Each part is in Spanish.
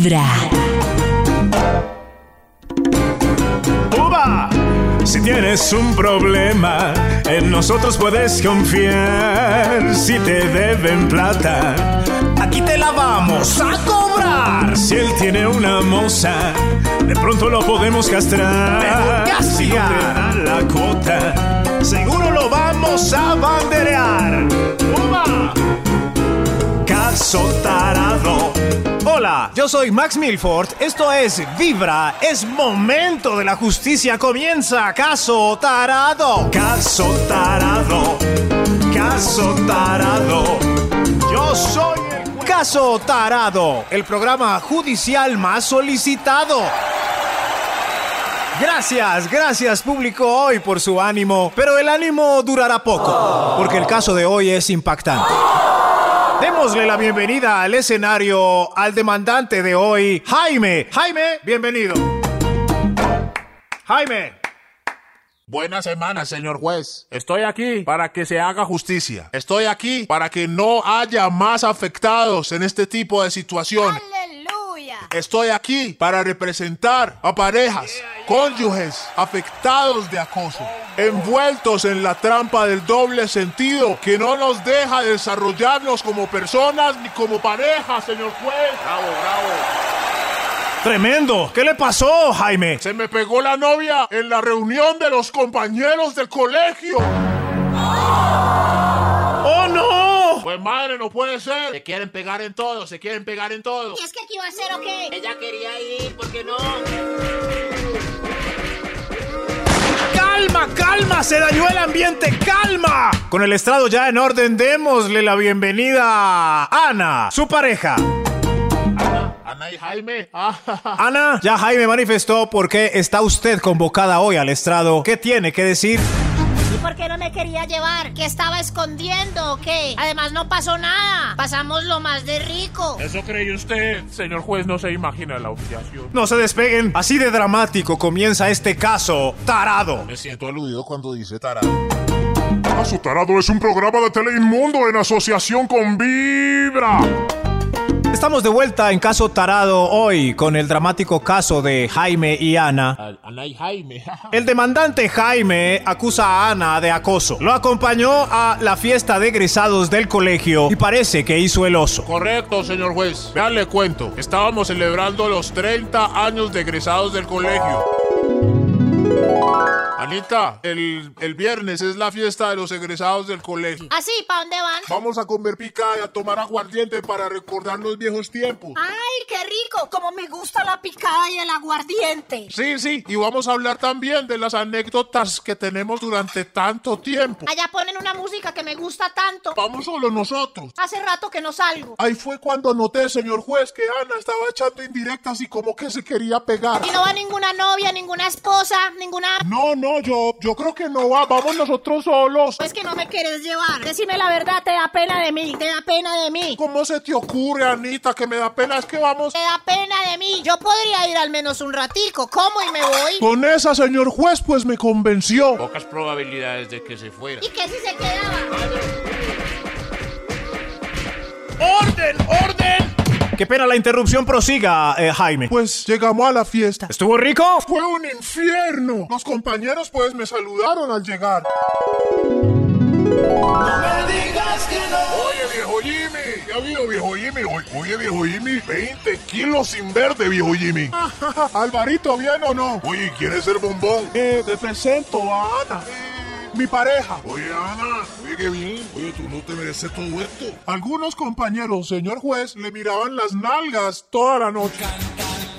Vibra. ¡Uva! Si tienes un problema, en nosotros puedes confiar. Si te deben plata, aquí te la vamos a cobrar. Si él tiene una moza, de pronto lo podemos castrar. Si no te da la cuota, seguro lo vamos a banderear. ¡Uva! Caso tarado. Hola, yo soy Max Milford. Esto es Vibra. Es momento de la justicia. Comienza Caso Tarado. Caso Tarado. Caso Tarado. Yo soy el. Caso Tarado, el programa judicial más solicitado. Gracias, gracias público hoy por su ánimo, pero el ánimo durará poco, porque el caso de hoy es impactante. Démosle la bienvenida al escenario al demandante de hoy, Jaime. Jaime, bienvenido. Jaime. Buena semana, señor juez. Estoy aquí para que se haga justicia. Estoy aquí para que no haya más afectados en este tipo de situación. ¡Aleluya! Estoy aquí para representar a parejas, cónyuges afectados de acoso, envueltos en la trampa del doble sentido que no nos deja desarrollarnos como personas ni como parejas, señor juez. Bravo, bravo. Tremendo. ¿Qué le pasó, Jaime? Se me pegó la novia en la reunión de los compañeros del colegio. ¡Oh, no! Pues madre, no puede ser. Se quieren pegar en todo, se quieren pegar en todo. ¿Y es que aquí va a ser o qué? Ella quería ir, ¿por qué no? ¡Calma, calma! ¡Se dañó el ambiente! ¡Calma! Con el estrado ya en orden, démosle la bienvenida a Ana, su pareja. Ana y Jaime. Ana, ya Jaime manifestó por qué está usted convocada hoy al estrado. ¿Qué tiene que decir? ¿Y por qué no me quería llevar? ¿Que estaba escondiendo o qué? Además no pasó nada. Pasamos lo más de rico. Eso cree usted, señor juez, no se imagina la humillación. No se despeguen. Así de dramático comienza este caso tarado. Me siento aludido cuando dice tarado. Caso Tarado es un programa de tele inmundo en asociación con Vibra. Estamos de vuelta en caso tarado hoy con el dramático caso de Jaime y Ana. Ana y Jaime. El demandante Jaime acusa a Ana de acoso. Lo acompañó a la fiesta de egresados del colegio y parece que hizo el oso. Correcto, señor juez. Vean, le cuento. Estábamos celebrando los 30 años de egresados del colegio. Anita, el, el viernes es la fiesta de los egresados del colegio. Así, ¿para dónde van? Vamos a comer picada y a tomar aguardiente para recordar los viejos tiempos. ¡Ay, qué rico! Como me gusta la picada y el aguardiente. Sí, sí, y vamos a hablar también de las anécdotas que tenemos durante tanto tiempo. Allá ponen una música que me gusta tanto. Vamos solo nosotros. Hace rato que no salgo. Ahí fue cuando noté, señor juez, que Ana estaba echando indirectas y como que se quería pegar. Y no va ninguna novia, ninguna esposa, ninguna... No, no, yo, yo creo que no va. Vamos nosotros solos. Pues que no me quieres llevar. Decime la verdad, te da pena de mí. Te da pena de mí. ¿Cómo se te ocurre, Anita, que me da pena? Es que vamos... Te da pena de mí. Yo podría ir al menos un ratico. ¿Cómo? Y me voy. Con esa, señor juez, pues me convenció. Pocas probabilidades de que se fuera. ¿Y qué si se quedaba? ¡Orden! ¡Orden! Qué pena la interrupción prosiga, eh, Jaime. Pues llegamos a la fiesta. ¿Estuvo rico? Fue un infierno. Los compañeros, pues, me saludaron al llegar. Oye, viejo Jimmy, ¿qué ha habido, viejo Jimmy? Oye, oye, viejo Jimmy, 20 kilos sin verde, viejo Jimmy. Alvarito, ¿bien o no? Oye, ¿quieres ser bombón? Eh, te presento a Ana. eh, Mi pareja. Oye, Ana, oye, qué bien. Oye, tú no te mereces todo esto. Algunos compañeros, señor juez, le miraban las nalgas toda la noche.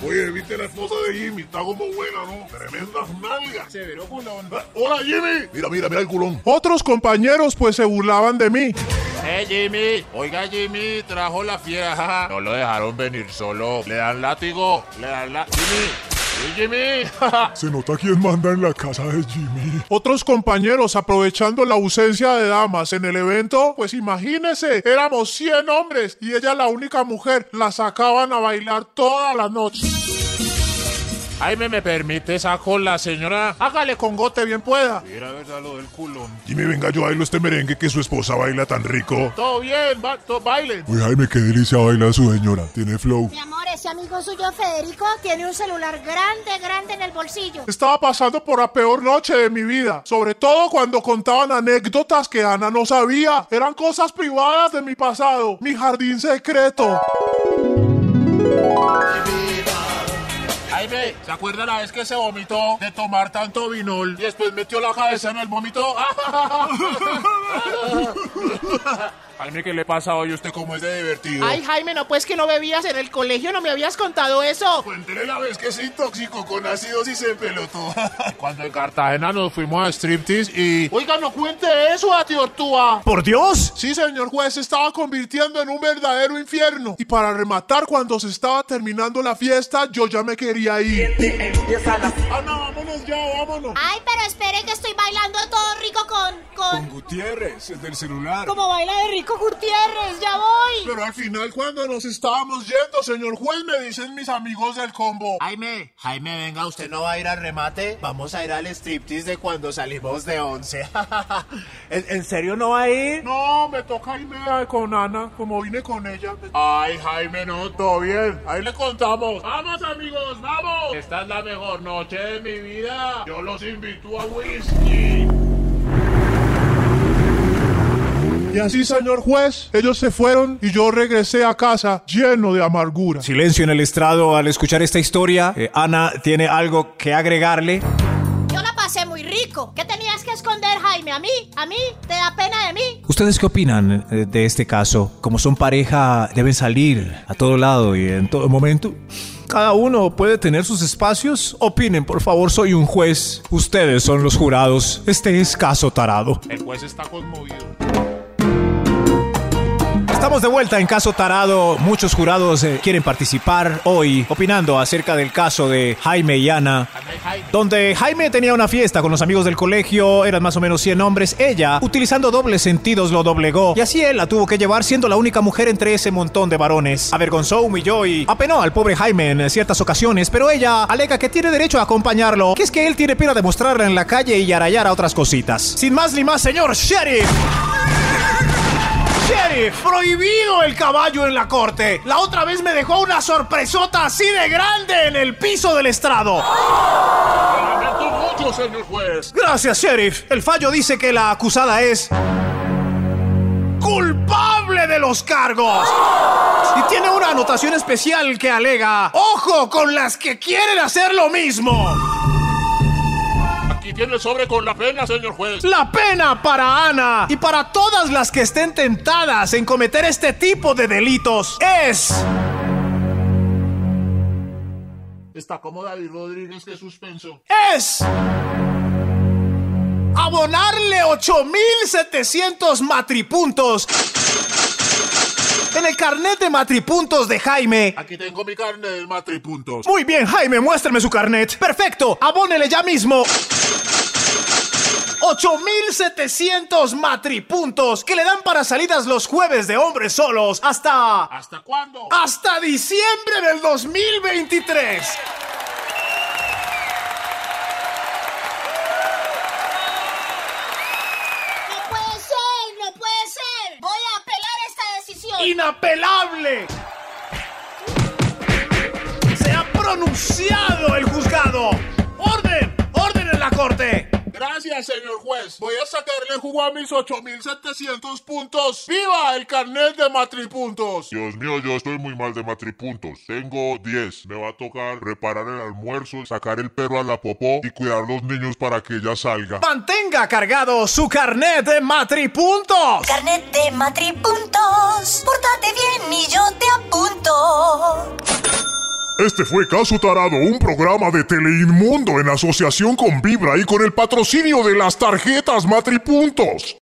Oye, viste la esposa de Jimmy, está como buena, ¿no? Tremendas nalgas. Severo culón. Ah, Hola, Jimmy. Mira, mira, mira el culón. Otros compañeros, pues, se burlaban de mí. Eh, Jimmy. Oiga, Jimmy, trajo la fiera. No lo dejaron venir solo. Le dan látigo. Le dan la... Jimmy. Sí, Jimmy. Se nota quién manda en la casa de Jimmy. Otros compañeros, aprovechando la ausencia de damas en el evento, pues imagínese, éramos 100 hombres y ella la única mujer, la sacaban a bailar toda la noche. Jaime, ¿me permite saco la señora? Hágale con gote bien pueda. Mira, ver lo del culón. Jimmy, venga, yo bailo este merengue que su esposa baila tan rico. Todo bien, va, to- bailen. Uy, Jaime, qué delicia baila su señora. Tiene flow. Mi amor, ese amigo suyo Federico tiene un celular grande, grande en el bolsillo. Estaba pasando por la peor noche de mi vida. Sobre todo cuando contaban anécdotas que Ana no sabía. Eran cosas privadas de mi pasado. Mi jardín secreto. Jaime, ¿se acuerda la vez que se vomitó de tomar tanto vinol y después metió la cabeza en el vómito? Jaime, ¿qué le pasa hoy? ¿Usted cómo es de divertido? Ay, Jaime, no, pues que no bebías en el colegio, no me habías contado eso. Cuéntele la vez que se intoxicó con ácidos y se pelotó. Cuando en Cartagena nos fuimos a striptease y... Oiga, no cuente eso a Tiortúa. ¡Por Dios! Sí, señor juez, se estaba convirtiendo en un verdadero infierno. Y para rematar, cuando se estaba terminando la fiesta, yo ya me quería ir. Ana, vámonos ya, vámonos. Ay, pero espere que estoy bailando todo rico. Gutiérrez, el del celular. Como baila de rico Gutiérrez, ya voy. Pero al final, cuando nos estábamos yendo, señor juez, me dicen mis amigos del combo. Jaime, Jaime, venga, usted no va a ir al remate. Vamos a ir al striptease de cuando salimos de once. ¿En, en serio no va a ir? No, me toca irme con Ana, como vine con ella. Ay, Jaime, no, todo bien. Ahí le contamos. Vamos, amigos, vamos. Esta es la mejor noche de mi vida. Yo los invito a whisky. Y así, señor juez, ellos se fueron y yo regresé a casa lleno de amargura. Silencio en el estrado al escuchar esta historia. Eh, Ana tiene algo que agregarle. Yo la pasé muy rico. ¿Qué tenías que esconder, Jaime? ¿A mí? ¿A mí? ¿Te da pena de mí? ¿Ustedes qué opinan eh, de este caso? Como son pareja, deben salir a todo lado y en todo momento. Cada uno puede tener sus espacios. Opinen, por favor, soy un juez. Ustedes son los jurados. Este es caso tarado. El juez está conmovido. Estamos de vuelta en Caso Tarado. Muchos jurados eh, quieren participar hoy opinando acerca del caso de Jaime y Ana. Donde Jaime tenía una fiesta con los amigos del colegio, eran más o menos 100 hombres, ella, utilizando dobles sentidos, lo doblegó. Y así él la tuvo que llevar siendo la única mujer entre ese montón de varones. Avergonzó, humilló y apenó al pobre Jaime en ciertas ocasiones, pero ella alega que tiene derecho a acompañarlo, que es que él tiene pena de mostrarla en la calle y arayar a otras cositas. Sin más ni más, señor Sheriff. Sheriff, prohibido el caballo en la corte. La otra vez me dejó una sorpresota así de grande en el piso del estrado. Mucho, señor juez. Gracias, Sheriff. El fallo dice que la acusada es culpable de los cargos. Y tiene una anotación especial que alega, ojo con las que quieren hacer lo mismo. Aquí tiene el sobre con la pena, señor juez. La pena para Ana y para todas las que estén tentadas en cometer este tipo de delitos es... Está como David Rodríguez, qué suspenso. es abonarle 8700 matripuntos en el carnet de matripuntos de Jaime. Aquí tengo mi carnet de matripuntos. Muy bien, Jaime, muéstrame su carnet. Perfecto, abónele ya mismo. 8700 matripuntos que le dan para salidas los jueves de hombres solos hasta ¿Hasta cuándo? hasta diciembre del 2023. Inapelable. Se ha pronunciado el juzgado. Señor juez. Voy a sacarle jugo a mis 8700 puntos. ¡Viva el carnet de matripuntos! Dios mío, yo estoy muy mal de matripuntos. Tengo 10. Me va a tocar preparar el almuerzo, sacar el perro a la popó y cuidar los niños para que ella salga. Mantenga cargado su carnet de matripuntos. Carnet de matripuntos. Pórtate bien y yo te apunto. Este fue Caso Tarado, un programa de Teleinmundo en asociación con Vibra y con el patrocinio de las tarjetas Matripuntos.